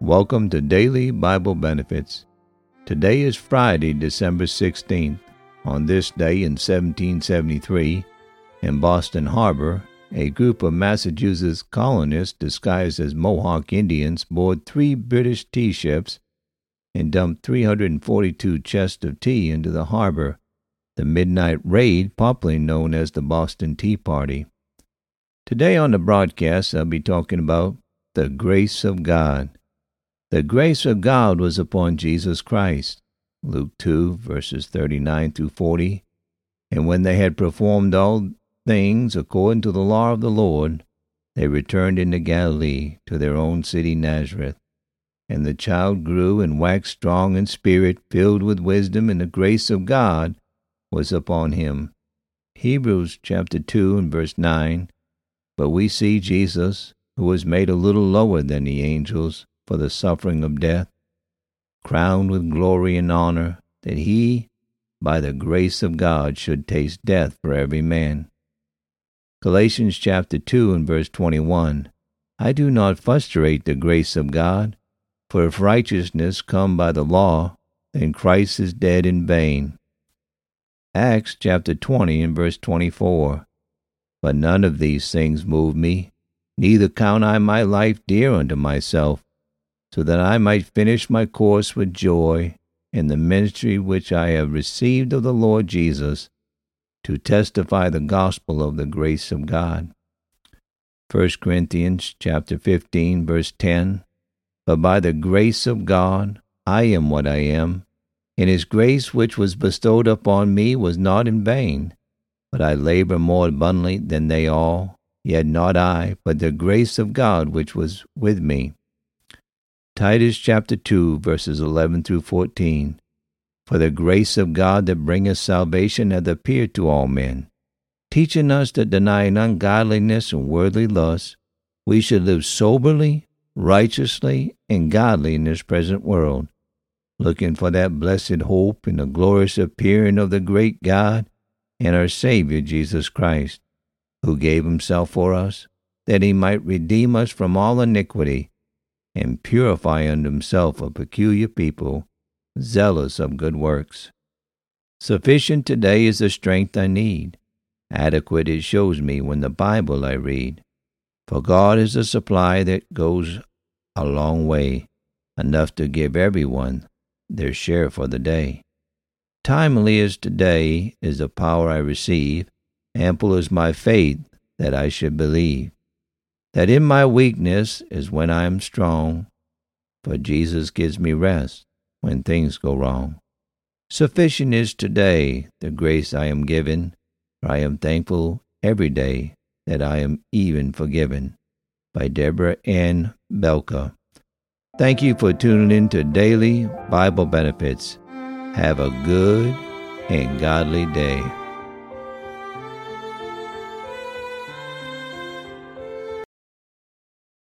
Welcome to Daily Bible Benefits. Today is Friday, December 16th. On this day in 1773, in Boston Harbor, a group of Massachusetts colonists disguised as Mohawk Indians boarded three British tea ships and dumped 342 chests of tea into the harbor, the midnight raid popularly known as the Boston Tea Party. Today on the broadcast, I'll be talking about the grace of God. The grace of God was upon Jesus Christ. Luke 2, verses 39 through 40. And when they had performed all things according to the law of the Lord, they returned into Galilee to their own city Nazareth. And the child grew and waxed strong in spirit, filled with wisdom, and the grace of God was upon him. Hebrews chapter 2 and verse 9. But we see Jesus, who was made a little lower than the angels for the suffering of death, crowned with glory and honor, that he, by the grace of God, should taste death for every man. Galatians chapter 2 and verse 21. I do not frustrate the grace of God, for if righteousness come by the law, then Christ is dead in vain. Acts chapter 20 and verse 24. But none of these things move me, neither count I my life dear unto myself, so that I might finish my course with joy in the ministry which I have received of the Lord Jesus, to testify the gospel of the grace of God. 1 Corinthians chapter 15 verse 10 But by the grace of God I am what I am, and his grace which was bestowed upon me was not in vain, but I labor more abundantly than they all, yet not I, but the grace of God which was with me. Titus chapter 2, verses 11 through 14. For the grace of God that bringeth salvation hath appeared to all men, teaching us that denying ungodliness and worldly lusts, we should live soberly, righteously, and godly in this present world, looking for that blessed hope in the glorious appearing of the great God and our Savior Jesus Christ, who gave himself for us, that he might redeem us from all iniquity and purify unto himself a peculiar people, zealous of good works. Sufficient today is the strength I need. Adequate it shows me when the Bible I read. For God is a supply that goes a long way, enough to give everyone their share for the day. Timely as today is the power I receive, ample is my faith that I should believe that in my weakness is when I am strong, for Jesus gives me rest when things go wrong. Sufficient is today the grace I am given, for I am thankful every day that I am even forgiven. By Deborah Ann Belka. Thank you for tuning in to Daily Bible Benefits. Have a good and godly day.